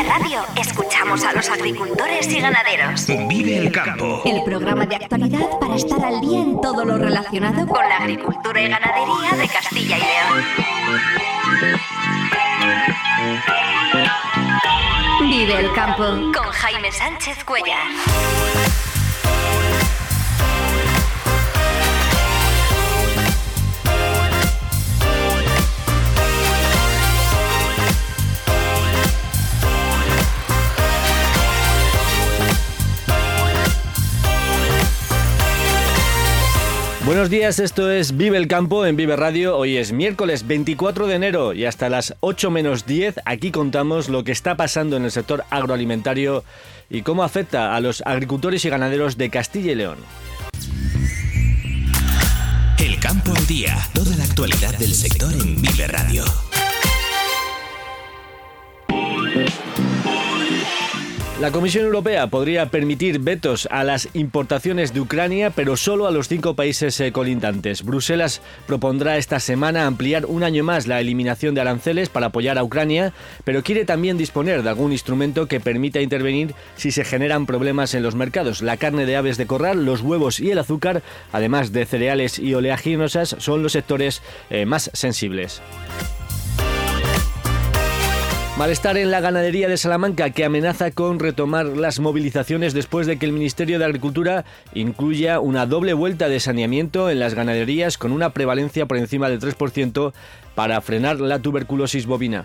Vive Radio escuchamos a los agricultores y ganaderos. Vive el campo. El programa de actualidad para estar al día en todo lo relacionado con la agricultura y ganadería de Castilla y León. Vive el campo con Jaime Sánchez Cuellar. Buenos días, esto es Vive el Campo en Vive Radio. Hoy es miércoles 24 de enero y hasta las 8 menos 10 aquí contamos lo que está pasando en el sector agroalimentario y cómo afecta a los agricultores y ganaderos de Castilla y León. El campo al día, toda la actualidad del sector en Vive Radio. La Comisión Europea podría permitir vetos a las importaciones de Ucrania, pero solo a los cinco países eh, colindantes. Bruselas propondrá esta semana ampliar un año más la eliminación de aranceles para apoyar a Ucrania, pero quiere también disponer de algún instrumento que permita intervenir si se generan problemas en los mercados. La carne de aves de corral, los huevos y el azúcar, además de cereales y oleaginosas, son los sectores eh, más sensibles. Malestar en la ganadería de Salamanca que amenaza con retomar las movilizaciones después de que el Ministerio de Agricultura incluya una doble vuelta de saneamiento en las ganaderías con una prevalencia por encima del 3% para frenar la tuberculosis bovina.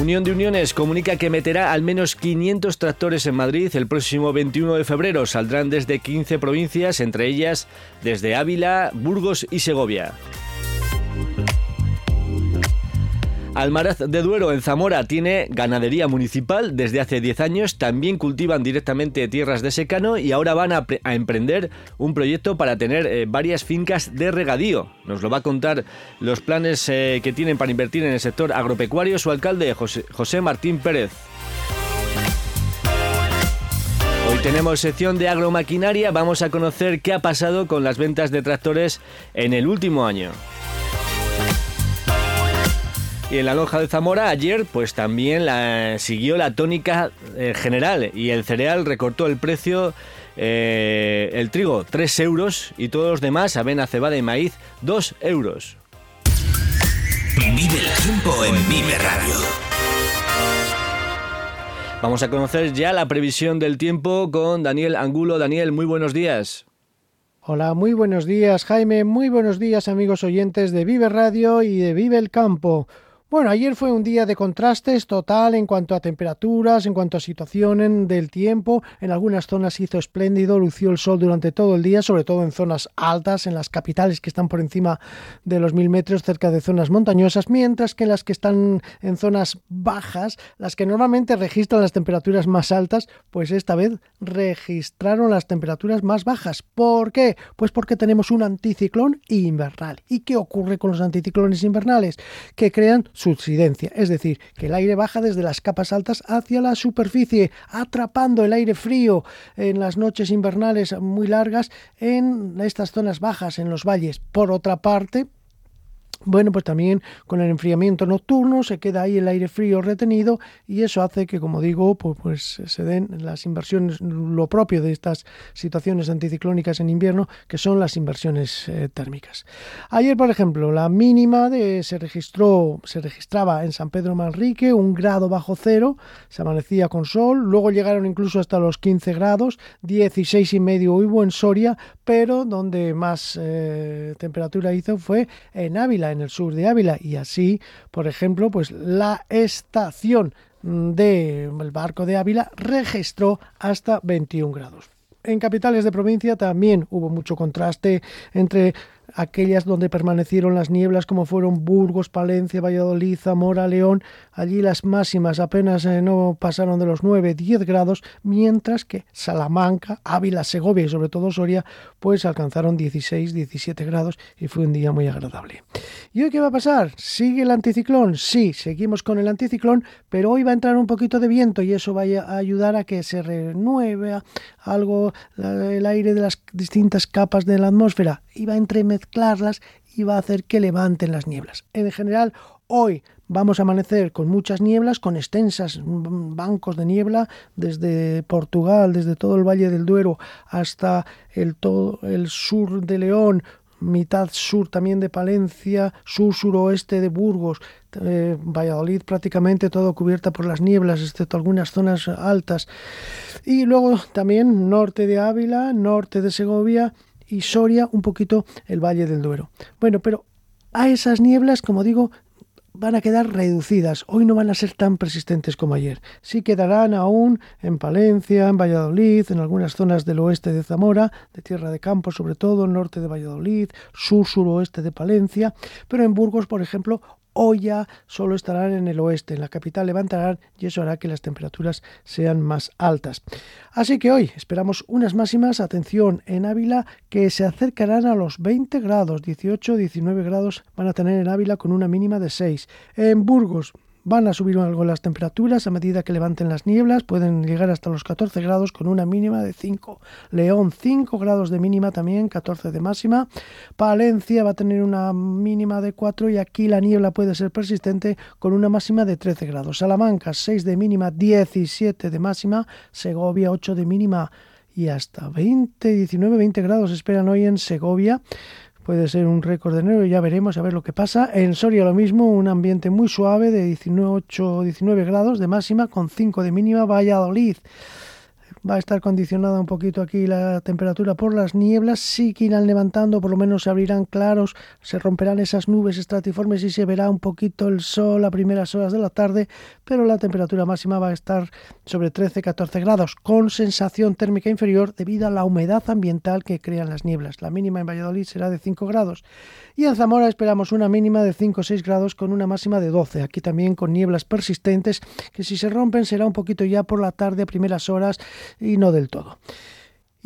Unión de Uniones comunica que meterá al menos 500 tractores en Madrid el próximo 21 de febrero. Saldrán desde 15 provincias, entre ellas desde Ávila, Burgos y Segovia. Almaraz de Duero, en Zamora, tiene ganadería municipal desde hace 10 años. También cultivan directamente tierras de secano y ahora van a, emprender un proyecto para tener eh, varias fincas de regadío. Nos lo va a contar los planes eh, que tienen para invertir en el sector agropecuario su alcalde, José, José Martín Pérez. Hoy tenemos sección de agromaquinaria. Vamos a conocer qué ha pasado con las ventas de tractores en el último año. Y en la lonja de Zamora ayer pues también la, siguió la tónica eh, general y el cereal recortó el precio, eh, el trigo 3 euros y todos los demás, avena, cebada y maíz 2 euros. Vive el tiempo en Vive Radio. Vamos a conocer ya la previsión del tiempo con Daniel Angulo. Daniel, muy buenos días. Hola, muy buenos días Jaime, muy buenos días amigos oyentes de Vive Radio y de Vive el Campo. Bueno, ayer fue un día de contrastes total en cuanto a temperaturas, en cuanto a situación del tiempo. En algunas zonas hizo espléndido, lució el sol durante todo el día, sobre todo en zonas altas, en las capitales que están por encima de los mil metros, cerca de zonas montañosas, mientras que las que están en zonas bajas, las que normalmente registran las temperaturas más altas, pues esta vez registraron las temperaturas más bajas. ¿Por qué? Pues porque tenemos un anticiclón invernal. ¿Y qué ocurre con los anticiclones invernales? Que crean subsidencia, es decir, que el aire baja desde las capas altas hacia la superficie, atrapando el aire frío en las noches invernales muy largas en estas zonas bajas, en los valles. Por otra parte, bueno, pues también con el enfriamiento nocturno se queda ahí el aire frío retenido y eso hace que, como digo, pues, pues se den las inversiones, lo propio de estas situaciones anticiclónicas en invierno, que son las inversiones eh, térmicas. Ayer, por ejemplo, la mínima se registró, se registraba en San Pedro Manrique, un grado bajo cero, se amanecía con sol, luego llegaron incluso hasta los 15 grados, 16 y medio hubo en Soria, pero donde más eh, temperatura hizo fue en Ávila en el sur de Ávila y así, por ejemplo, pues la estación del barco de Ávila registró hasta 21 grados. En capitales de provincia también hubo mucho contraste entre aquellas donde permanecieron las nieblas como fueron Burgos, Palencia, Valladolid, Zamora, León, allí las máximas apenas eh, no pasaron de los 9, 10 grados, mientras que Salamanca, Ávila, Segovia y sobre todo Soria pues alcanzaron 16, 17 grados y fue un día muy agradable. ¿Y hoy qué va a pasar? ¿Sigue el anticiclón? Sí, seguimos con el anticiclón, pero hoy va a entrar un poquito de viento y eso va a ayudar a que se renueve algo el aire de las distintas capas de la atmósfera y va entremezclarlas y va a hacer que levanten las nieblas. En general, hoy vamos a amanecer con muchas nieblas, con extensas bancos de niebla desde Portugal, desde todo el Valle del Duero hasta el sur de León, mitad sur también de Palencia, sur suroeste de Burgos, eh, Valladolid prácticamente todo cubierta por las nieblas, excepto algunas zonas altas. Y luego también norte de Ávila, norte de Segovia y Soria, un poquito el Valle del Duero. Bueno, pero a esas nieblas, como digo, van a quedar reducidas. Hoy no van a ser tan persistentes como ayer. Sí quedarán aún en Palencia, en Valladolid, en algunas zonas del oeste de Zamora, de Tierra de Campo sobre todo, norte de Valladolid, sur suroeste de Palencia, pero en Burgos, por ejemplo, hoy ya solo estarán en el oeste, en la capital levantarán y eso hará que las temperaturas sean más altas. Así que hoy esperamos unas máximas, atención, en Ávila que se acercarán a los 20 grados, 18-19 grados van a tener en Ávila con una mínima de 6. En Burgos Van a subir algo las temperaturas a medida que levanten las nieblas, pueden llegar hasta los 14 grados con una mínima de 5. León 5 grados de mínima también, 14 de máxima. Palencia va a tener una mínima de 4 y aquí la niebla puede ser persistente con una máxima de 13 grados. Salamanca 6 de mínima, 17 de máxima. Segovia 8 de mínima y hasta 20, 19, 20 grados esperan hoy en Segovia puede ser un récord de enero, ya veremos a ver lo que pasa. En Soria lo mismo, un ambiente muy suave de 18 19 grados de máxima con 5 de mínima. Valladolid va a estar condicionada un poquito aquí la temperatura por las nieblas, sí que irán levantando, por lo menos se abrirán claros, se romperán esas nubes estratiformes y se verá un poquito el sol a primeras horas de la tarde, pero la temperatura máxima va a estar sobre 13-14 grados, con sensación térmica inferior debido a la humedad ambiental que crean las nieblas. La mínima en Valladolid será de 5 grados y en Zamora esperamos una mínima de 5-6 grados con una máxima de 12. Aquí también con nieblas persistentes que si se rompen será un poquito ya por la tarde a primeras horas y no del todo.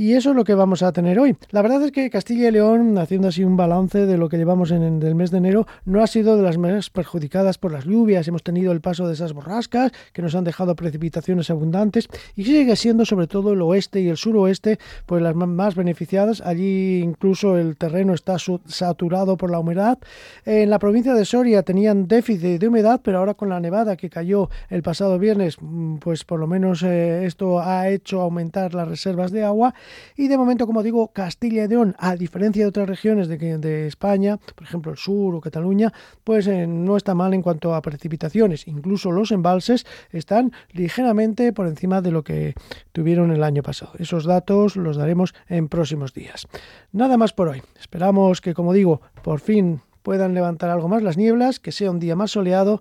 Y eso es lo que vamos a tener hoy. La verdad es que Castilla y León, haciendo así un balance de lo que llevamos en, el mes de enero, no ha sido de las más perjudicadas por las lluvias. Hemos tenido el paso de esas borrascas que nos han dejado precipitaciones abundantes y sigue siendo sobre todo el oeste y el suroeste pues las más beneficiadas. Allí incluso el terreno está saturado por la humedad. En la provincia de Soria tenían déficit de humedad, pero ahora con la nevada que cayó el pasado viernes, mm, pues por lo menos eh, esto ha hecho aumentar las reservas de agua y de momento, como digo, Castilla y León, a diferencia de otras regiones de, España, por ejemplo el sur o Cataluña, pues eh, no está mal en cuanto a precipitaciones. Incluso los embalses están ligeramente por encima de lo que tuvieron el año pasado. Esos datos los daremos en próximos días. Nada más por hoy. Esperamos que, como digo, por fin puedan levantar algo más las nieblas, que sea un día más soleado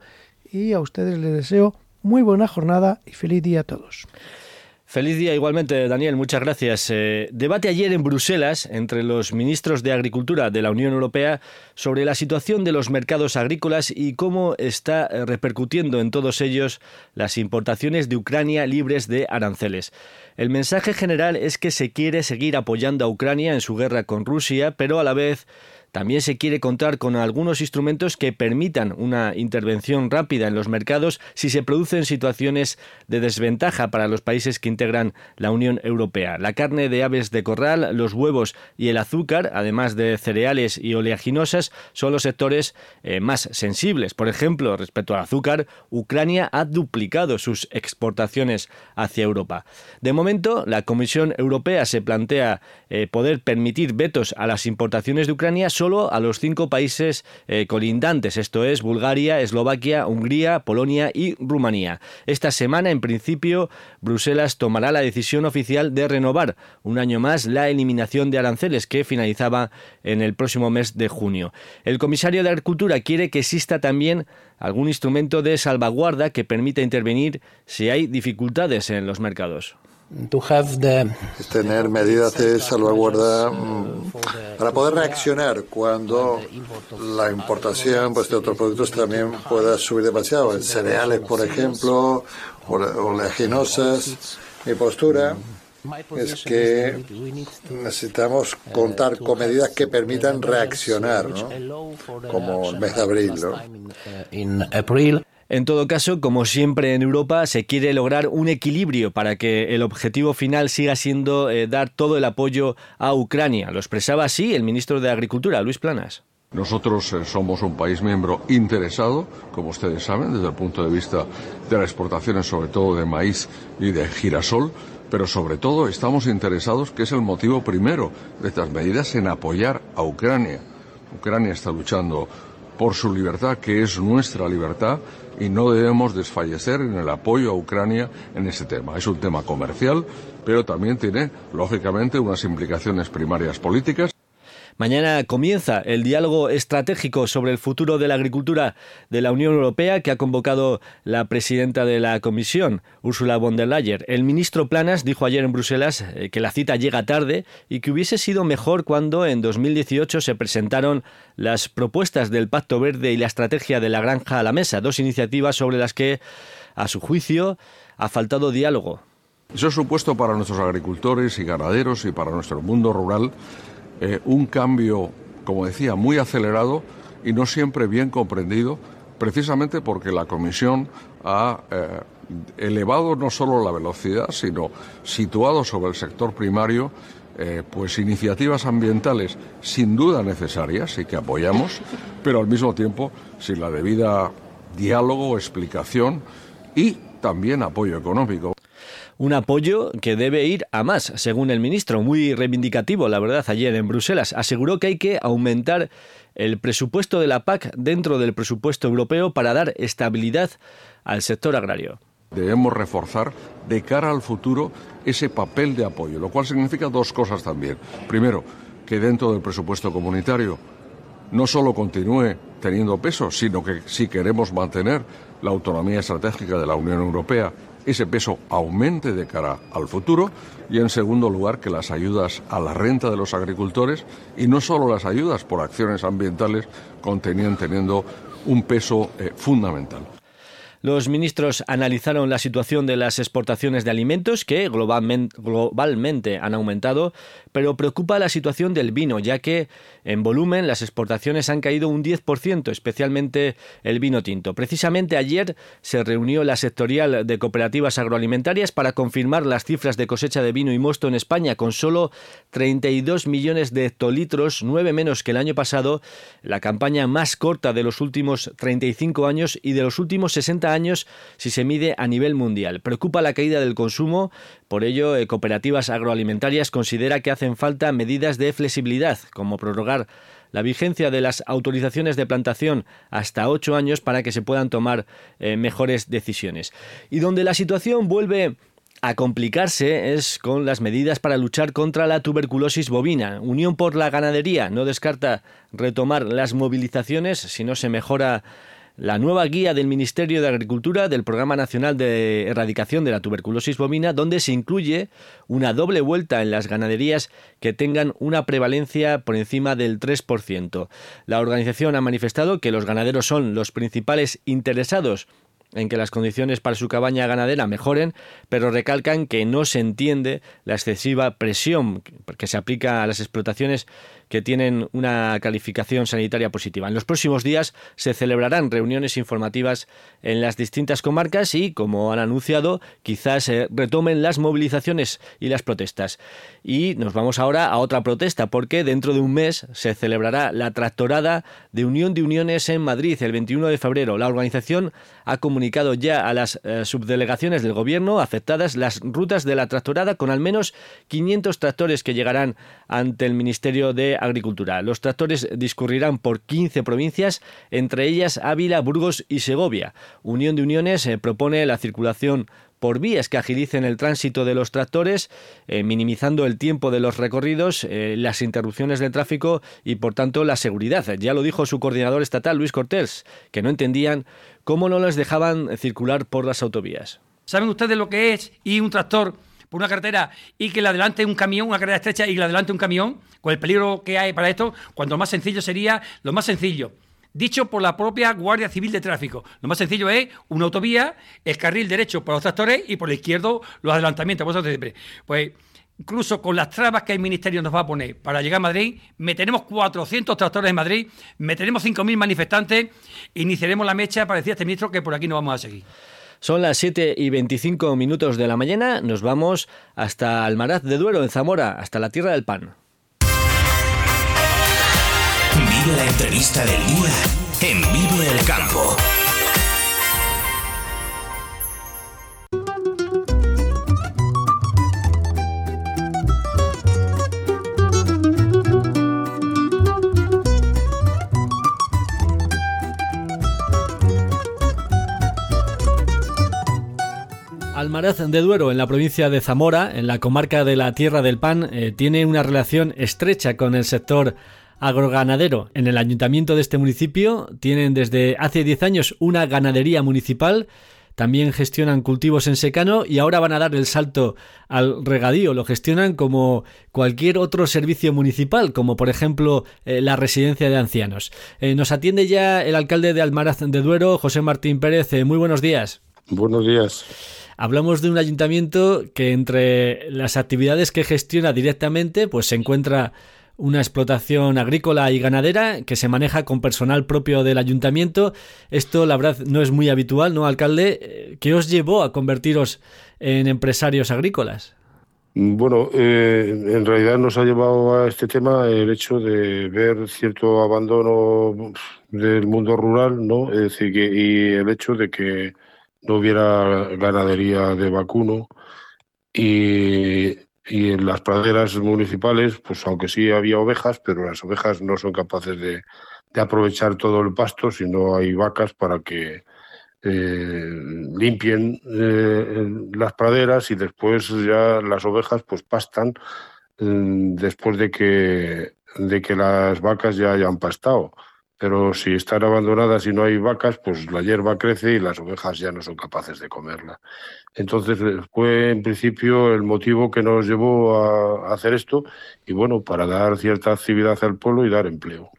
y a ustedes les deseo muy buena jornada y feliz día a todos. Feliz día igualmente, Daniel. Muchas gracias. Eh, debate ayer en Bruselas entre los ministros de Agricultura de la Unión Europea sobre la situación de los mercados agrícolas y cómo está eh, repercutiendo en todos ellos las importaciones de Ucrania libres de aranceles. El mensaje general es que se quiere seguir apoyando a Ucrania en su guerra con Rusia, pero a la vez también se quiere contar con algunos instrumentos que permitan una intervención rápida en los mercados si se producen situaciones de desventaja para los países que integran la Unión Europea. La carne de aves de corral, los huevos y el azúcar, además de cereales y oleaginosas, son los sectores eh, más sensibles. Por ejemplo, respecto al azúcar, Ucrania ha duplicado sus exportaciones hacia Europa. De momento, la Comisión Europea se plantea eh, poder permitir vetos a las importaciones de Ucrania a los cinco países eh, colindantes, esto es Bulgaria, Eslovaquia, Hungría, Polonia y Rumanía. Esta semana, en principio, Bruselas tomará la decisión oficial de renovar un año más la eliminación de aranceles que finalizaba en el próximo mes de junio. El comisario de Agricultura quiere que exista también algún instrumento de salvaguarda que permita intervenir si hay dificultades en los mercados tener medidas de salvaguarda mm, para poder reaccionar cuando la importación pues, de otros productos también pueda subir demasiado. En cereales, por ejemplo, oleaginosas. Mi postura es que necesitamos contar con medidas que permitan reaccionar, ¿no? como el mes de abril. ¿no? En todo caso, como siempre en Europa, se quiere lograr un equilibrio para que el objetivo final siga siendo eh, dar todo el apoyo a Ucrania. Lo expresaba así el ministro de Agricultura, Luis Planas. Nosotros eh, somos un país miembro interesado, como ustedes saben, desde el punto de vista de las exportaciones, sobre todo de maíz y de girasol, pero sobre todo estamos interesados, que es el motivo primero de estas medidas, en apoyar a Ucrania. Ucrania está luchando por su libertad, que es nuestra libertad, y no debemos desfallecer en el apoyo a Ucrania en ese tema. Es un tema comercial, pero también tiene, lógicamente, unas implicaciones primarias políticas. Mañana comienza el diálogo estratégico sobre el futuro de la agricultura de la Unión Europea que ha convocado la presidenta de la Comisión, Ursula von der Leyen. El ministro Planas dijo ayer en Bruselas eh, que la cita llega tarde y que hubiese sido mejor cuando en 2018 se presentaron las propuestas del Pacto Verde y la estrategia de la granja a la mesa, dos iniciativas sobre las que, a su juicio, ha faltado diálogo. Eso ha supuesto para nuestros agricultores y ganaderos y para nuestro mundo rural eh, un cambio, como decía, muy acelerado y no siempre bien comprendido, precisamente porque la Comisión ha eh, elevado no solo la velocidad, sino situado sobre el sector primario eh, pues iniciativas ambientales sin duda necesarias y que apoyamos, pero al mismo tiempo sin la debida diálogo, explicación y también apoyo económico un apoyo que debe ir a más, según el ministro, muy reivindicativo, la verdad, ayer en Bruselas. Aseguró que hay que aumentar el presupuesto de la PAC dentro del presupuesto europeo para dar estabilidad al sector agrario. Debemos reforzar de cara al futuro ese papel de apoyo, lo cual significa dos cosas también. Primero, que dentro del presupuesto comunitario no solo continúe teniendo peso, sino que si queremos mantener la autonomía estratégica de la Unión Europea ese peso aumente de cara al futuro y en segundo lugar que las ayudas a la renta de los agricultores y no solo las ayudas por acciones ambientales continúen teniendo un peso eh, fundamental. Los ministros analizaron la situación de las exportaciones de alimentos que globalmente, han aumentado, pero preocupa la situación del vino, ya que en volumen las exportaciones han caído un 10%, especialmente el vino tinto. Precisamente ayer se reunió la sectorial de cooperativas agroalimentarias para confirmar las cifras de cosecha de vino y mosto en España, con solo 32 millones de hectolitros, nueve menos que el año pasado, la campaña más corta de los últimos 35 años y de los últimos 60 años si se mide a nivel mundial. Preocupa la caída del consumo, por ello eh, Cooperativas Agroalimentarias considera que hacen falta medidas de flexibilidad, como prorrogar la vigencia de las autorizaciones de plantación hasta ocho años para que se puedan tomar eh, mejores decisiones. Y donde la situación vuelve a complicarse es con las medidas para luchar contra la tuberculosis bovina. Unión por la Ganadería no descarta retomar las movilizaciones si no se mejora la nueva guía del Ministerio de Agricultura del Programa Nacional de Erradicación de la Tuberculosis Bovina, donde se incluye una doble vuelta en las ganaderías que tengan una prevalencia por encima del 3%. La organización ha manifestado que los ganaderos son los principales interesados en que las condiciones para su cabaña ganadera mejoren, pero recalcan que no se entiende la excesiva presión que se aplica a las explotaciones que tienen una calificación sanitaria positiva. En los próximos días se celebrarán reuniones informativas en las distintas comarcas y, como han anunciado, quizás se retomen las movilizaciones y las protestas. Y nos vamos ahora a otra protesta, porque dentro de un mes se celebrará la tractorada de Unión de Uniones en Madrid el 21 de febrero. La organización ha comunicado ya a las eh, subdelegaciones del gobierno afectadas las rutas de la tractorada con al menos 500 tractores que llegarán ante el Ministerio de Agricultura. Los tractores discurrirán por 15 provincias, entre ellas Ávila, Burgos y Segovia. Unión de Uniones eh, propone la circulación por vías que agilicen el tránsito de los tractores, eh, minimizando el tiempo de los recorridos, eh, las interrupciones de tráfico y, por tanto, la seguridad. Ya lo dijo su coordinador estatal, Luis Cortés, que no entendían cómo no les dejaban circular por las autovías. ¿Saben ustedes lo que es ir un tractor por una carretera y que le adelante un camión, una carretera estrecha y que le adelante un camión, con el peligro que hay para esto, cuanto más sencillo sería, lo más sencillo. Dicho por la propia Guardia Civil de Tráfico. Lo más sencillo es una autovía, el carril derecho por los tractores y por el izquierdo los adelantamientos. Pues incluso con las trabas que el Ministerio nos va a poner para llegar a Madrid, meteremos 400 tractores en Madrid, meteremos 5.000 manifestantes, iniciaremos la mecha para decir a este ministro que por aquí no vamos a seguir. Son las 7 y 25 minutos de la mañana. Nos vamos hasta Almaraz de Duero, en Zamora, hasta la Tierra del Pan. La entrevista del día en Vive el Campo. Almaraz de Duero, en la provincia de Zamora, en la comarca de la Tierra del Pan, eh, tiene una relación estrecha con el sector agroganadero. En el ayuntamiento de este municipio tienen desde hace 10 años una ganadería municipal, también gestionan cultivos en secano y ahora van a dar el salto al regadío. Lo gestionan como cualquier otro servicio municipal, como por ejemplo eh, la residencia de ancianos. Eh, nos atiende ya el alcalde de Almaraz de Duero, José Martín Pérez. muy buenos días. Buenos días. Hablamos de un ayuntamiento que entre las actividades que gestiona directamente, pues se encuentra una explotación agrícola y ganadera que se maneja con personal propio del ayuntamiento. Esto, la verdad, no es muy habitual, ¿no, alcalde? ¿Qué os llevó a convertiros en empresarios agrícolas? Bueno, eh, en realidad nos ha llevado a este tema el hecho de ver cierto abandono del mundo rural, ¿no? Es decir, que, y el hecho de que no hubiera ganadería de vacuno y, en las praderas municipales, pues aunque sí había ovejas, pero las ovejas no son capaces de, aprovechar todo el pasto si no hay vacas para que eh, limpien eh, las praderas y después ya las ovejas pues pastan mm, después de que, de que las vacas ya hayan pastado pero si están abandonadas y no hay vacas, pues la hierba crece y las ovejas ya no son capaces de comerla. Entonces eh, fue en principio el motivo que nos llevó a hacer esto y bueno, para dar cierta actividad al pueblo y dar empleo.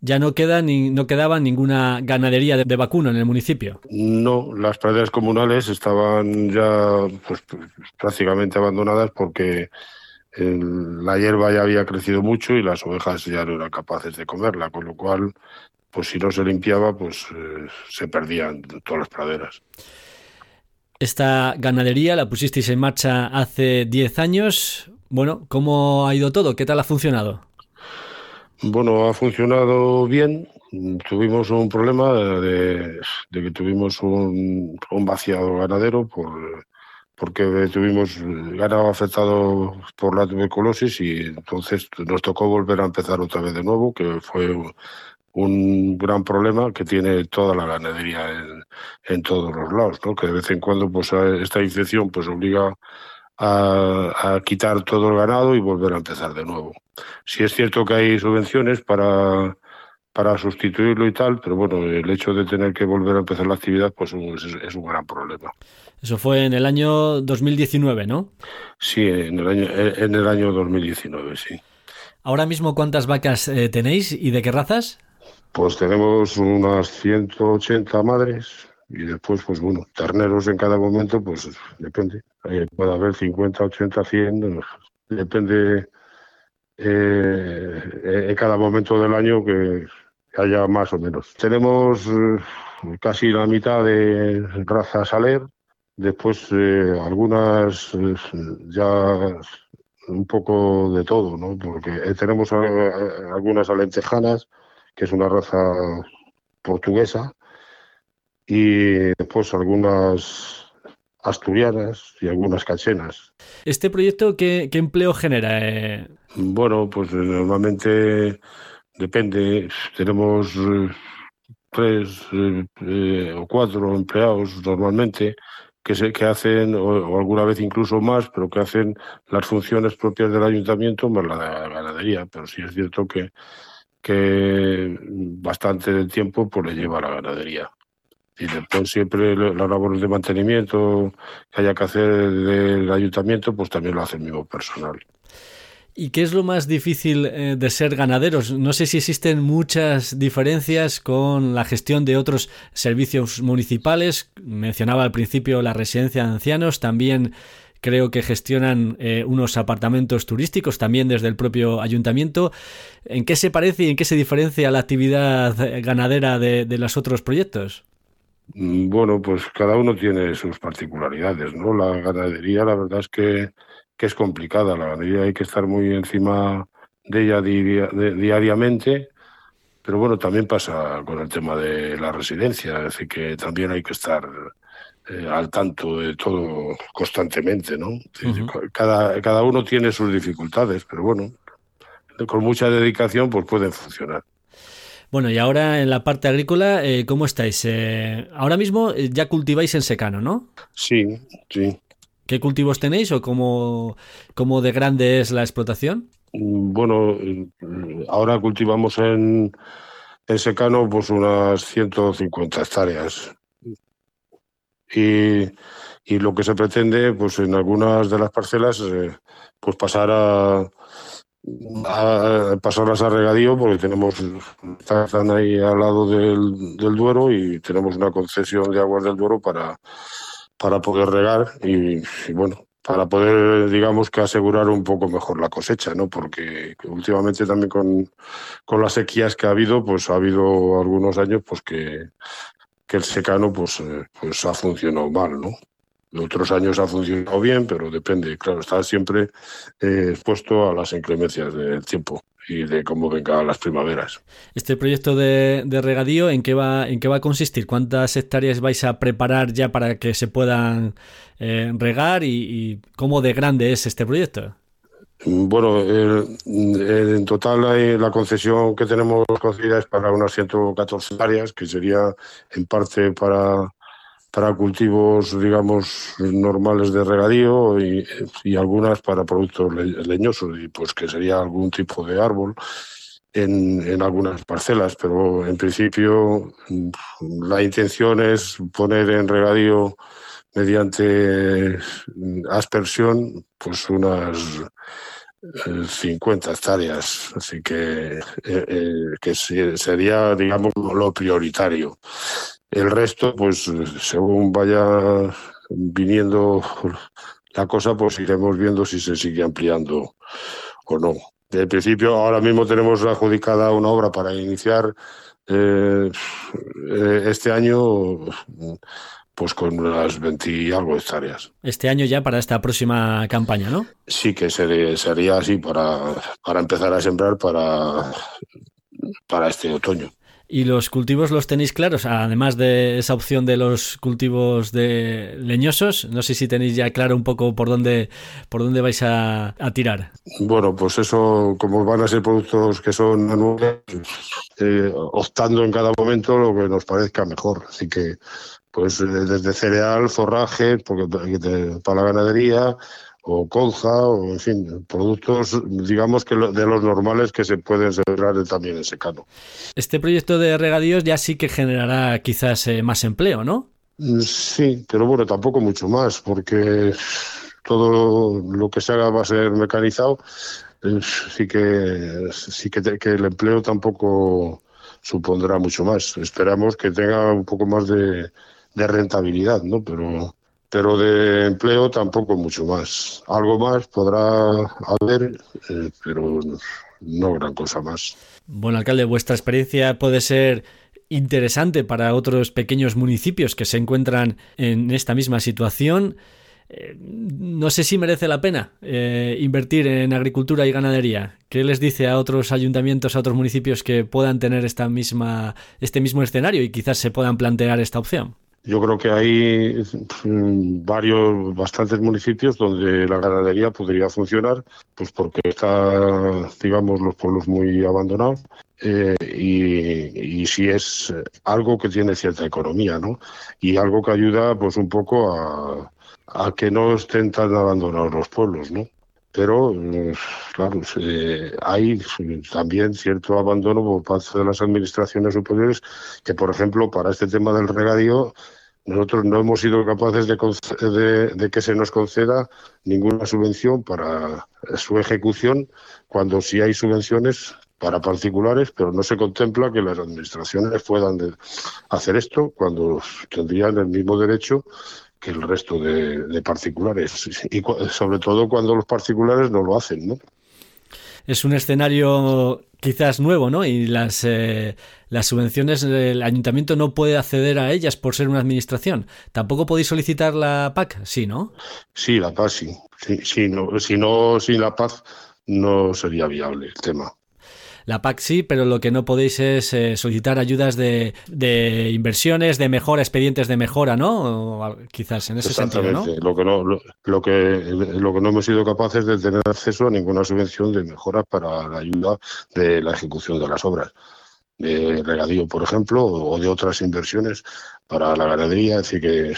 ¿Ya no, queda ni, no quedaba ninguna ganadería de, vacuno en el municipio? No, las praderas comunales estaban ya pues, prácticamente abandonadas porque la hierba ya había crecido mucho y las ovejas ya no eran capaces de comerla, con lo cual, pues si no se limpiaba, pues eh, se perdían todas las praderas. Esta ganadería la pusisteis en marcha hace 10 años. Bueno, ¿cómo ha ido todo? ¿Qué tal ha funcionado? Bueno, ha funcionado bien. Tuvimos un problema de, que tuvimos un, un vaciado ganadero por porque tuvimos ganado afectado por la tuberculosis y entonces nos tocó volver a empezar otra vez de nuevo, que fue un gran problema que tiene toda la ganadería en, todos los lados, ¿no? que de vez en cuando pues esta infección pues obliga a, a, quitar todo el ganado y volver a empezar de nuevo. Si es cierto que hay subvenciones para para sustituirlo y tal, pero bueno, el hecho de tener que volver a empezar la actividad pues es, un gran problema. Eso fue en el año 2019, ¿no? Sí, en el año, en el año 2019, sí. Ahora mismo, ¿cuántas vacas eh, tenéis y de qué razas? Pues tenemos unas 180 madres y después, pues bueno, terneros en cada momento, pues depende. puede haber 50, 80, 100, depende eh, en cada momento del año que haya más o menos. Tenemos eh, casi la mitad de raza saler, después eh, algunas eh, ya un poco de todo, ¿no? Porque tenemos algunas alentejanas, que es una raza portuguesa, y después algunas asturianas y algunas cachenas. ¿Este proyecto qué, qué empleo genera? Bueno, pues normalmente depende, tenemos eh, tres eh, eh, o cuatro empleados normalmente que, se, que hacen, o, alguna vez incluso más, pero que hacen las funciones propias del ayuntamiento más la de la ganadería. Pero sí es cierto que, que bastante del tiempo pues, le lleva a la ganadería. Y después siempre las labores de mantenimiento que haya que hacer del ayuntamiento, pues también lo hace el mismo personal. ¿Y qué es lo más difícil eh, de ser ganaderos? No sé si existen muchas diferencias con la gestión de otros servicios municipales. Mencionaba al principio la residencia de ancianos, también creo que gestionan eh, unos apartamentos turísticos también desde el propio ayuntamiento. ¿En qué se parece y en qué se diferencia la actividad ganadera de, de los otros proyectos? Mm, bueno, pues cada uno tiene sus particularidades, ¿no? La ganadería, la verdad es que que es complicada. La ganadería hay que estar muy encima de ella diariamente Pero bueno, también pasa con el tema de la residencia, es decir, que también hay que estar eh, al tanto de todo constantemente, ¿no? cada, cada uno tiene sus dificultades, pero bueno, con mucha dedicación pues pueden funcionar. Bueno, y ahora en la parte agrícola, eh, ¿cómo estáis? Eh, ahora mismo ya cultiváis en secano, ¿no? Sí, sí. ¿Qué cultivos tenéis o cómo, cómo de grande es la explotación? Bueno, ahora cultivamos en, en secano pues unas 150 hectáreas. Y, y, lo que se pretende, pues en algunas de las parcelas, eh, pues pasar a, a, pasarlas a regadío, porque tenemos, están ahí al lado del, del Duero y tenemos una concesión de aguas del Duero para, para poder regar y, bueno, para poder, digamos, que asegurar un poco mejor la cosecha, ¿no? Porque últimamente también con, con las sequías que ha habido, pues ha habido algunos años pues que, que el secano pues, eh, pues ha funcionado mal, ¿no? Otros años ha funcionado bien, pero depende, claro, está siempre eh, expuesto a las inclemencias del tiempo y de cómo vengan las primaveras. Este proyecto de, de, regadío, ¿en qué, va, ¿en qué va a consistir? ¿Cuántas hectáreas vais a preparar ya para que se puedan eh, regar y, y, cómo de grande es este proyecto? Bueno, el, en total la concesión que tenemos concedida es para unas 114 hectáreas, que sería en parte para para cultivos, digamos, normales de regadío y, algunas para productos leñosos, y pues que sería algún tipo de árbol en, en, algunas parcelas, pero en principio la intención es poner en regadío mediante aspersión pues unas 50 hectáreas, así que, eh, eh, que sería, digamos, lo prioritario. El resto, pues según vaya viniendo la cosa, pues iremos viendo si se sigue ampliando o no. De principio, ahora mismo tenemos adjudicada una obra para iniciar eh, eh este año pues con unas 20 y algo hectáreas. Este año ya para esta próxima campaña, ¿no? Sí, que sería, sería así para, para empezar a sembrar para, para este otoño. ¿Y los cultivos los tenéis claros? Además de esa opción de los cultivos de leñosos, no sé si tenéis ya claro un poco por dónde, por dónde vais a, tirar. Bueno, pues eso, como van a ser productos que son anuales, eh, optando en cada momento lo que nos parezca mejor. Así que, pues desde cereal, forraje, porque para la ganadería, o colza, o en fin, productos, digamos que de los normales que se pueden sembrar también en secano. Este proyecto de regadíos ya sí que generará quizás eh, más empleo, ¿no? Mm, sí, pero bueno, tampoco mucho más, porque todo lo que se haga va a ser mecanizado. Sí que, sí que, que el empleo tampoco supondrá mucho más. Esperamos que tenga un poco más de, de rentabilidad, ¿no? Pero pero de empleo tampoco mucho más. Algo más podrá haber, eh, pero no gran cosa más. Bueno, alcalde, vuestra experiencia puede ser interesante para otros pequeños municipios que se encuentran en esta misma situación. Eh, no sé si merece la pena eh, invertir en agricultura y ganadería. ¿Qué les dice a otros ayuntamientos, a otros municipios que puedan tener esta misma, este mismo escenario y quizás se puedan plantear esta opción? Yo creo que hay mm, varios, bastantes municipios donde la ganadería podría funcionar, pues porque está, digamos, los pueblos muy abandonados eh, y, y, si es algo que tiene cierta economía, ¿no? Y algo que ayuda, pues, un poco a, a que no estén tan abandonados los pueblos, ¿no? pero mm, claro, hay también cierto abandono por parte de las administraciones superiores que, por ejemplo, para este tema del regadío, nosotros no hemos sido capaces de, de, de, que se nos conceda ninguna subvención para su ejecución, cuando sí hay subvenciones para particulares, pero no se contempla que las administraciones puedan hacer esto cuando tendrían el mismo derecho que el resto de, de particulares, y sobre todo cuando los particulares no lo hacen, ¿no? Es un escenario quizás nuevo, ¿no? Y las, eh, las subvenciones, el ayuntamiento no puede acceder a ellas por ser una administración. ¿Tampoco podéis solicitar la PAC? Sí, ¿no? Sí, la PAC sí. sí, no, si no, sin la PAC no sería viable el tema. La PAC sí, pero lo que no podéis es eh, solicitar ayudas de, de, inversiones, de mejora, expedientes de mejora, ¿no? quizás en ese sentido, ¿no? Lo que no, lo, que, lo que no hemos sido capaces de tener acceso a ninguna subvención de mejora para la ayuda de la ejecución de las obras de regadío, por ejemplo, o de otras inversiones para la ganadería, decir que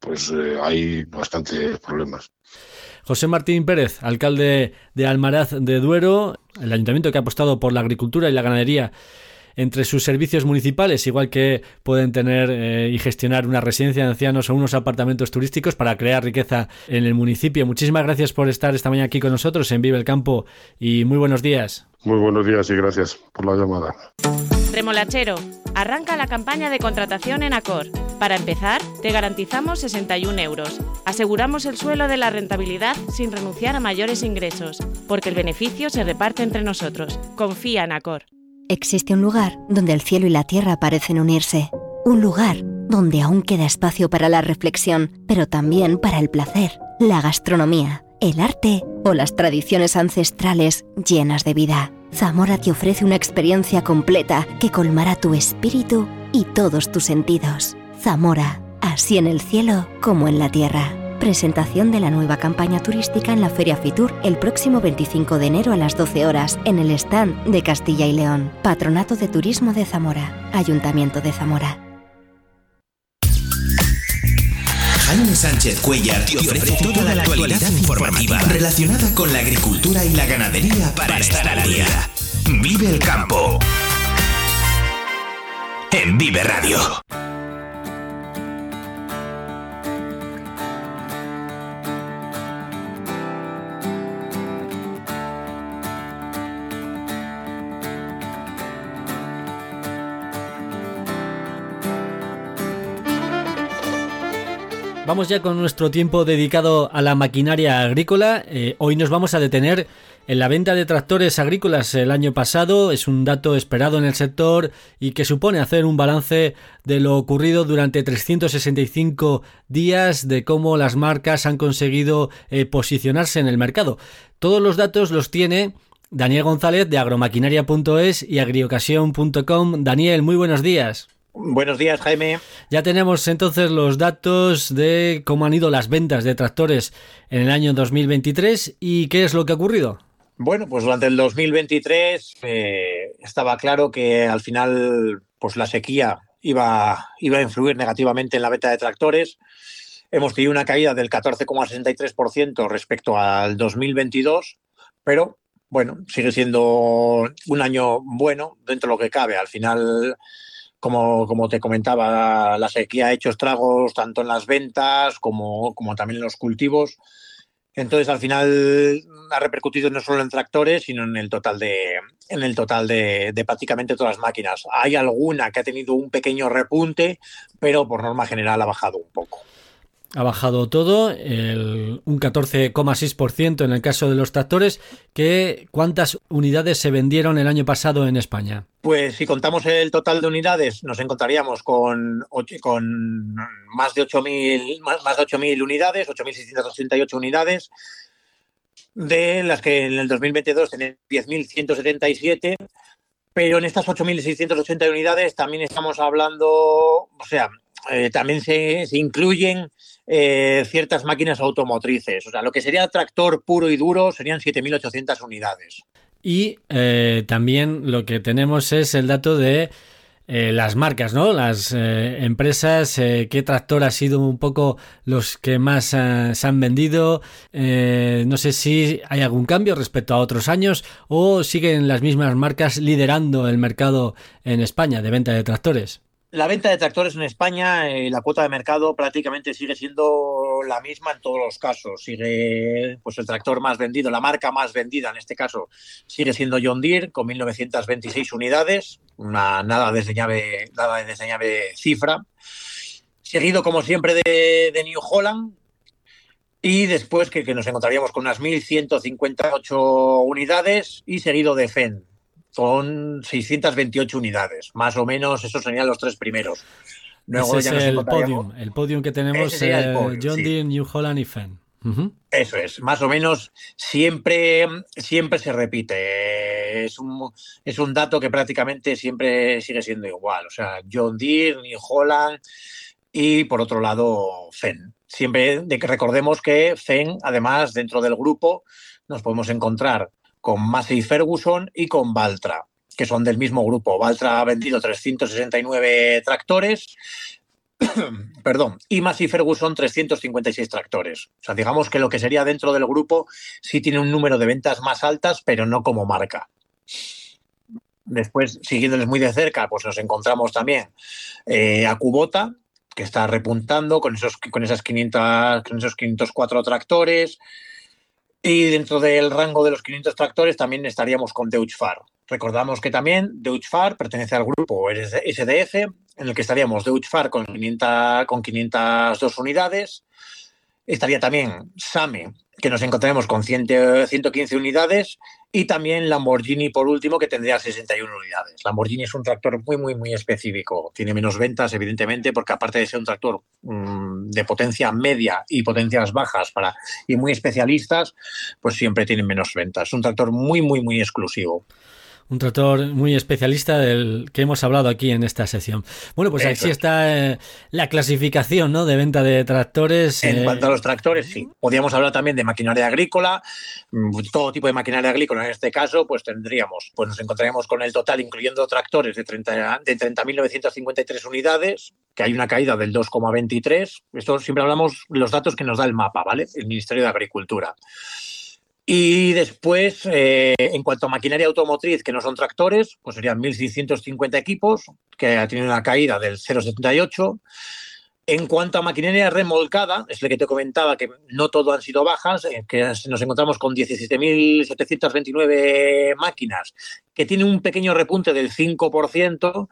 pues eh, hay bastantes problemas. José Martín Pérez, alcalde de Almaraz de Duero, el ayuntamiento que ha apostado por la agricultura y la ganadería entre sus servicios municipales, igual que pueden tener eh, y gestionar una residencia de ancianos o unos apartamentos turísticos para crear riqueza en el municipio. Muchísimas gracias por estar esta mañana aquí con nosotros en Vive el Campo y muy buenos días. Muy buenos días y gracias por la llamada. Remolachero, arranca la campaña de contratación en Acor. Para empezar, te garantizamos 61 euros. Aseguramos el suelo de la rentabilidad sin renunciar a mayores ingresos, porque el beneficio se reparte entre nosotros. Confía en Acor. Existe un lugar donde el cielo y la tierra parecen unirse. Un lugar donde aún queda espacio para la reflexión, pero también para el placer, la gastronomía, el arte o las tradiciones ancestrales llenas de vida. Zamora te ofrece una experiencia completa que colmará tu espíritu y todos tus sentidos. Zamora, así en el cielo como en la tierra. Presentación de la nueva campaña turística en la Feria Fitur el próximo 25 de enero a las 12 horas en el stand de Castilla y León. Patronato de Turismo de Zamora. Ayuntamiento de Zamora. Jaime Sánchez Cuellar te ofrece toda la actualidad informativa relacionada con la agricultura y la ganadería para estar al día. Vive el campo. En Vive Radio. Vamos ya con nuestro tiempo dedicado a la maquinaria agrícola. Eh, hoy nos vamos a detener en la venta de tractores agrícolas el año pasado. Es un dato esperado en el sector y que supone hacer un balance de lo ocurrido durante 365 días de cómo las marcas han conseguido eh, posicionarse en el mercado. Todos los datos los tiene Daniel González de agromaquinaria.es y agriocasión.com. Daniel, muy buenos días. Buenos días, Jaime. Ya tenemos entonces los datos de cómo han ido las ventas de tractores en el año 2023 y qué es lo que ha ocurrido. Bueno, pues durante el 2023 eh, estaba claro que al final pues la sequía iba, iba a influir negativamente en la venta de tractores. Hemos tenido una caída del 14,63% respecto al 2022, pero bueno, sigue siendo un año bueno dentro de lo que cabe. Al final como, como te comentaba, la sequía ha hecho estragos tanto en las ventas como, como también en los cultivos. Entonces, al final ha repercutido no solo en tractores, sino en el total de, en el total de, de, prácticamente todas las máquinas. Hay alguna que ha tenido un pequeño repunte, pero por norma general ha bajado un poco ha bajado todo, el, un 14,6% en el caso de los tractores. Que, ¿Cuántas unidades se vendieron el año pasado en España? Pues si contamos el total de unidades, nos encontraríamos con, con más de 8.000 más, más de 8.000 unidades, 8.688 unidades, de las que en el 2022 tenían 10.177 pero en estas 8.680 unidades también estamos hablando, o sea, eh, también se, se incluyen eh, ciertas máquinas automotrices. O sea, lo que sería tractor puro y duro serían 7.800 unidades. Y eh, también lo que tenemos es el dato de eh, las marcas, ¿no? Las empresas, qué tractor ha sido un poco los que más se han vendido. no sé si hay algún cambio respecto a otros años o siguen las mismas marcas liderando el mercado en España de venta de tractores. La venta de tractores en España, eh, la cuota de mercado prácticamente sigue siendo la misma en todos los casos. Sigue, pues el tractor más vendido, la marca más vendida en este caso, sigue siendo John Deere con 1.926 unidades, una nada desdeñable, nada desdeñable cifra. Seguido, como siempre, de, New Holland, y después que, que, nos encontraríamos con unas 1.158 unidades y seguido de Fendt con 628 unidades. Más o menos, esos serían los tres primeros. Luego Ese es el podium. El podium que tenemos, eh, John Deere, New Holland y Fenn. Eso es, más o menos siempre, siempre se repite. Es un, es un dato que prácticamente siempre sigue siendo igual. O sea, John Deere, New Holland y por otro lado Fen. Siempre de que recordemos que Fen, además, dentro del grupo, nos podemos encontrar con Massey Ferguson y con Valtra, que son del mismo grupo. Valtra ha vendido 369 tractores perdón, y Massey Ferguson 356 tractores. O sea, digamos que lo que sería dentro del grupo sí tiene un número de ventas más altas, pero no como marca. Después, siguiéndoles muy de cerca, pues nos encontramos también eh, a Kubota, que está repuntando con esos, con, esas 500, con esos 504 tractores. Y dentro del rango de los 500 tractores también estaríamos con Deutschfar. Recordamos que también Deutschfar pertenece al grupo SDF, en el que estaríamos Deutschfar con, 500, con 502 unidades. Estaría también SAME, que nos encontraremos con 115 unidades, y también Lamborghini, por último, que tendría 61 unidades. Lamborghini es un tractor muy, muy, muy específico. Tiene menos ventas, evidentemente, porque aparte de ser un tractor mmm, de potencia media y potencias bajas para, y muy especialistas, pues siempre tienen menos ventas. Es un tractor muy, muy, muy exclusivo un tractor muy especialista del que hemos hablado aquí en esta sesión. Bueno, pues aquí está eh, la clasificación ¿no? de venta de tractores. En eh... cuanto a los tractores, sí. Podríamos hablar también de maquinaria agrícola, mm, todo tipo de maquinaria agrícola. En este caso, pues tendríamos, pues nos encontraríamos con el total, incluyendo tractores, de 30.953 de 30 unidades, que hay una caída del 2,23. Esto siempre hablamos los datos que nos da el mapa, ¿vale? El Ministerio de Agricultura. Y después, eh, en cuanto a maquinaria automotriz, que no son tractores, pues serían 1.650 equipos, que ha tenido una caída del 0,78. En cuanto a maquinaria remolcada, es lo que te comentaba, que no todo han sido bajas, eh, que nos encontramos con 17.729 máquinas, que tiene un pequeño repunte del 5%,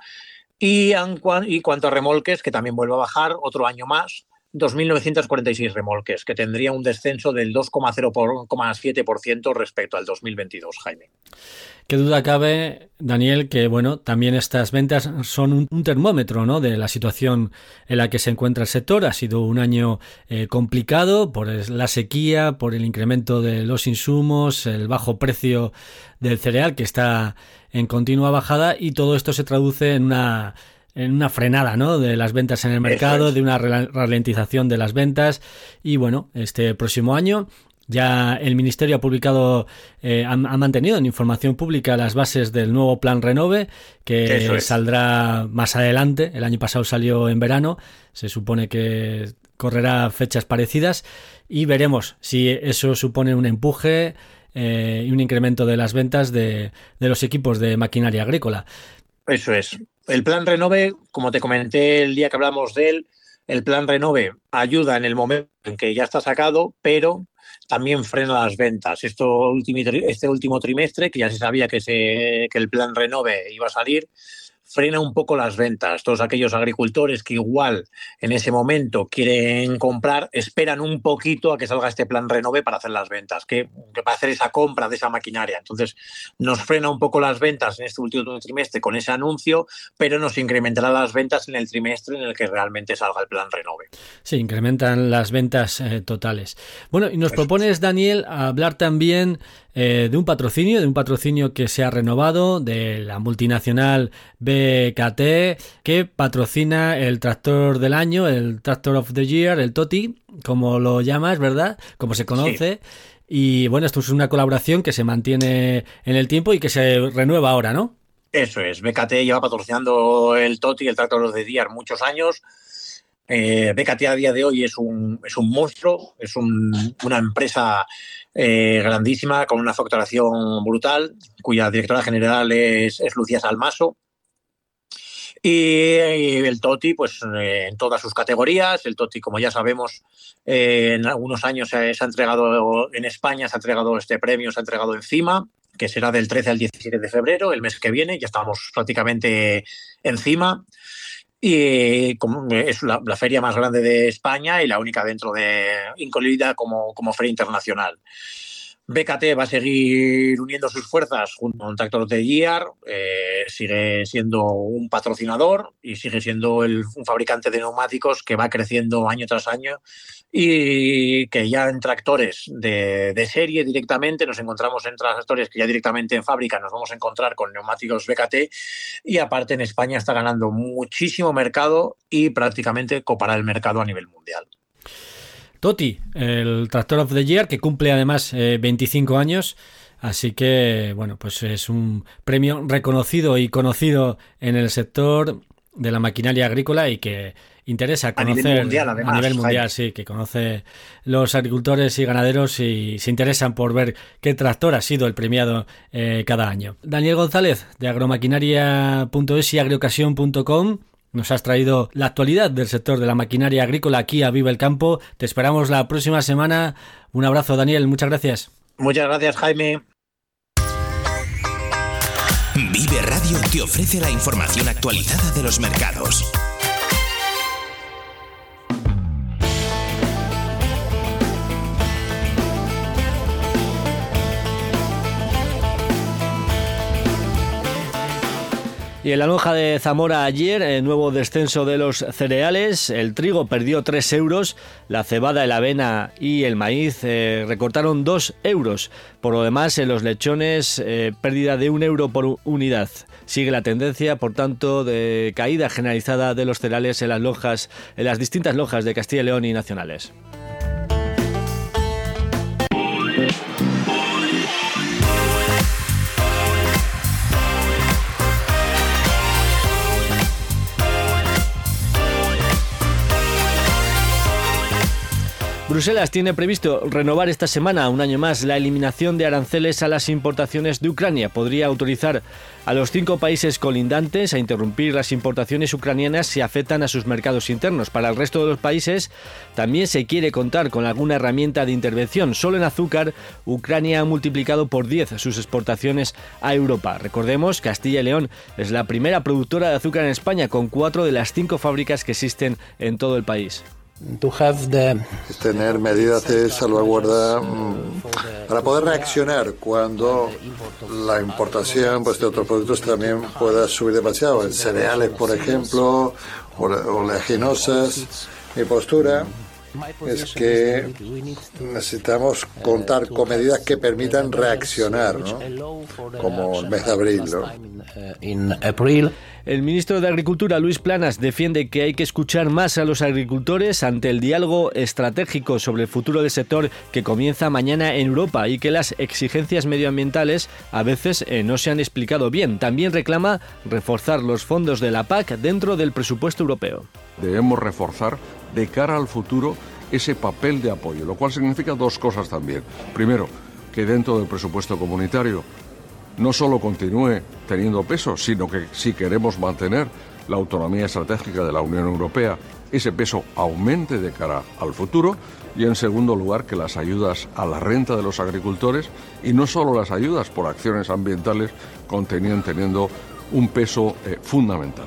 y en cuanto a remolques, que también vuelve a bajar otro año más, 2.946 remolques, que tendría un descenso del 2,07% respecto al 2022, Jaime. Qué duda cabe, Daniel, que bueno, también estas ventas son un, termómetro ¿no? de la situación en la que se encuentra el sector. Ha sido un año eh, complicado por la sequía, por el incremento de los insumos, el bajo precio del cereal que está en continua bajada y todo esto se traduce en una en una frenada ¿no? de las ventas en el mercado, es. de una ralentización de las ventas. Y bueno, este próximo año ya el Ministerio ha publicado, eh, ha, ha, mantenido en información pública las bases del nuevo plan Renove, que es. saldrá más adelante. El año pasado salió en verano. Se supone que correrá fechas parecidas y veremos si eso supone un empuje eh, y un incremento de las ventas de, de los equipos de maquinaria agrícola. Eso es. El plan Renove, como te comenté el día que hablamos de él, el plan Renove ayuda en el momento en que ya está sacado, pero también frena las ventas. Esto, este último trimestre, que ya se sabía que, se, que el plan Renove iba a salir, frena un poco las ventas. Todos aquellos agricultores que igual en ese momento quieren comprar, esperan un poquito a que salga este plan Renove para hacer las ventas, que, que para hacer esa compra de esa maquinaria. Entonces, nos frena un poco las ventas en este último trimestre con ese anuncio, pero nos incrementará las ventas en el trimestre en el que realmente salga el plan Renove. Sí, incrementan las ventas eh, totales. Bueno, y nos Eso propones, es. Daniel, hablar también eh, de un patrocinio, de un patrocinio que se ha renovado, de la multinacional BKT, que patrocina el tractor del año, el Tractor of the Year, el TOTI, como lo llamas, ¿verdad? Como se conoce. Sí. Y bueno, esto es una colaboración que se mantiene en el tiempo y que se renueva ahora, ¿no? Eso es, BKT lleva patrocinando el TOTI, el Tractor of the Year, muchos años. Eh, a día de hoy es un, es un monstruo, es un, una empresa eh, grandísima con una facturación brutal, cuya directora general es, Lucía Salmaso. Y, y, el TOTI, pues eh, en todas sus categorías. El TOTI, como ya sabemos, eh, en algunos años se, se, ha entregado en España, se ha entregado este premio, se ha entregado encima, que será del 13 al 17 de febrero, el mes que viene. Ya estamos prácticamente encima y es la, feria más grande de España y la única dentro de incluida como, feria internacional. BKT va a seguir uniendo sus fuerzas junto un tractor de Gear, eh, sigue siendo un patrocinador y sigue siendo el, un fabricante de neumáticos que va creciendo año tras año y que ya en tractores de, de, serie directamente nos encontramos en tractores que ya directamente en fábrica nos vamos a encontrar con neumáticos BKT y aparte en España está ganando muchísimo mercado y prácticamente copará el mercado a nivel mundial. Toti, el Tractor of the Year, que cumple además 25 eh, años. Así que, bueno, pues es un premio reconocido y conocido en el sector de la maquinaria agrícola y que interesa conocer a nivel mundial, además, a nivel mundial sí, que conoce los agricultores y ganaderos y se interesan por ver qué tractor ha sido el premiado eh, cada año. Daniel González de agromaquinaria.es y agriocasión.com nos has traído la actualidad del sector de la maquinaria agrícola aquí a Viva el Campo. Te esperamos la próxima semana. Un abrazo, Daniel. Muchas gracias. Muchas gracias, Jaime. Vive Radio te ofrece la información actualizada de los mercados. Y en la lonja de Zamora ayer, el nuevo descenso de los cereales, el trigo perdió 3 euros, la cebada, el avena y el maíz eh, recortaron 2 euros. Por lo demás, en los lechones, eh, pérdida de 1 euro por unidad. Sigue la tendencia, por tanto, de caída generalizada de los cereales en las en las distintas lonjas de Castilla y León y nacionales. Bruselas tiene previsto renovar esta semana, un año más, la eliminación de aranceles a las importaciones de Ucrania. Podría autorizar a los cinco países colindantes a interrumpir las importaciones ucranianas si afectan a sus mercados internos. Para el resto de los países también se quiere contar con alguna herramienta de intervención. Solo en azúcar, Ucrania ha multiplicado por 10 sus exportaciones a Europa. Recordemos, Castilla y León es la primera productora de azúcar en España, con cuatro de las cinco fábricas que existen en todo el país tener medidas de salvaguarda mm, para poder reaccionar cuando la importación pues, de otros productos también pueda subir demasiado. En cereales, por ejemplo, oleaginosas. Mi postura es que necesitamos contar con medidas que permitan reaccionar, ¿no? como el mes de abril. ¿no? El ministro de Agricultura, Luis Planas, defiende que hay que escuchar más a los agricultores ante el diálogo estratégico sobre el futuro del sector que comienza mañana en Europa y que las exigencias medioambientales a veces eh, no se han explicado bien. También reclama reforzar los fondos de la PAC dentro del presupuesto europeo. Debemos reforzar de cara al futuro ese papel de apoyo, lo cual significa dos cosas también. Primero, que dentro del presupuesto comunitario no solo continúe teniendo peso, sino que si queremos mantener la autonomía estratégica de la Unión Europea, ese peso aumente de cara al futuro y en segundo lugar que las ayudas a la renta de los agricultores y no solo las ayudas por acciones ambientales continúen teniendo un peso eh, fundamental.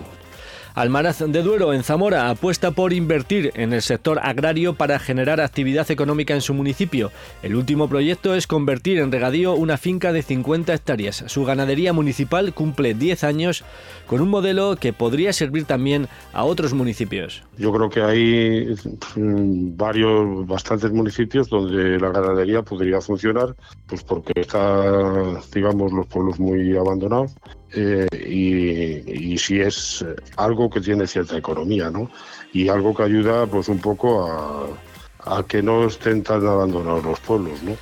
Almaraz de Duero, en Zamora, apuesta por invertir en el sector agrario para generar actividad económica en su municipio. El último proyecto es convertir en regadío una finca de 50 hectáreas. Su ganadería municipal cumple 10 años con un modelo que podría servir también a otros municipios. Yo creo que hay mm, varios, bastantes municipios donde la ganadería podría funcionar, pues porque está, digamos, los pueblos muy abandonados eh, y, si es algo que tiene cierta economía, ¿no? Y algo que ayuda, pues un poco a, a que no estén tan abandonados los pueblos, ¿no?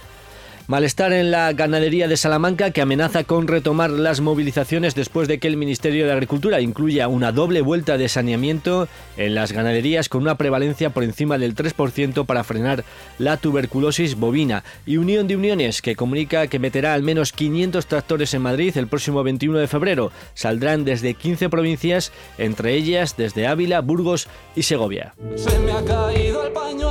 Malestar en la ganadería de Salamanca que amenaza con retomar las movilizaciones después de que el Ministerio de Agricultura incluya una doble vuelta de saneamiento en las ganaderías con una prevalencia por encima del 3% para frenar la tuberculosis bovina. Y Unión de Uniones que comunica que meterá al menos 500 tractores en Madrid el próximo 21 de febrero. Saldrán desde 15 provincias, entre ellas desde Ávila, Burgos y Segovia. Se me ha caído el pañuelo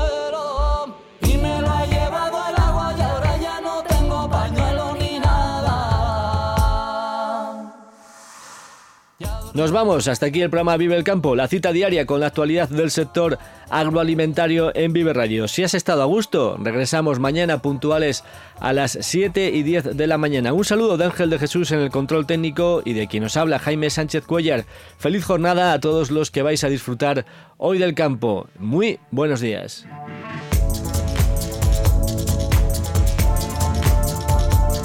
Nos vamos, hasta aquí el programa Vive el Campo, la cita diaria con la actualidad del sector agroalimentario en Vive. Si has estado a gusto, regresamos mañana puntuales a las 7 y 10 de la mañana. Un saludo de Ángel de Jesús en el control técnico y de quien nos habla Jaime Sánchez Cuellar. Feliz jornada a todos los que vais a disfrutar hoy del campo. Muy buenos días.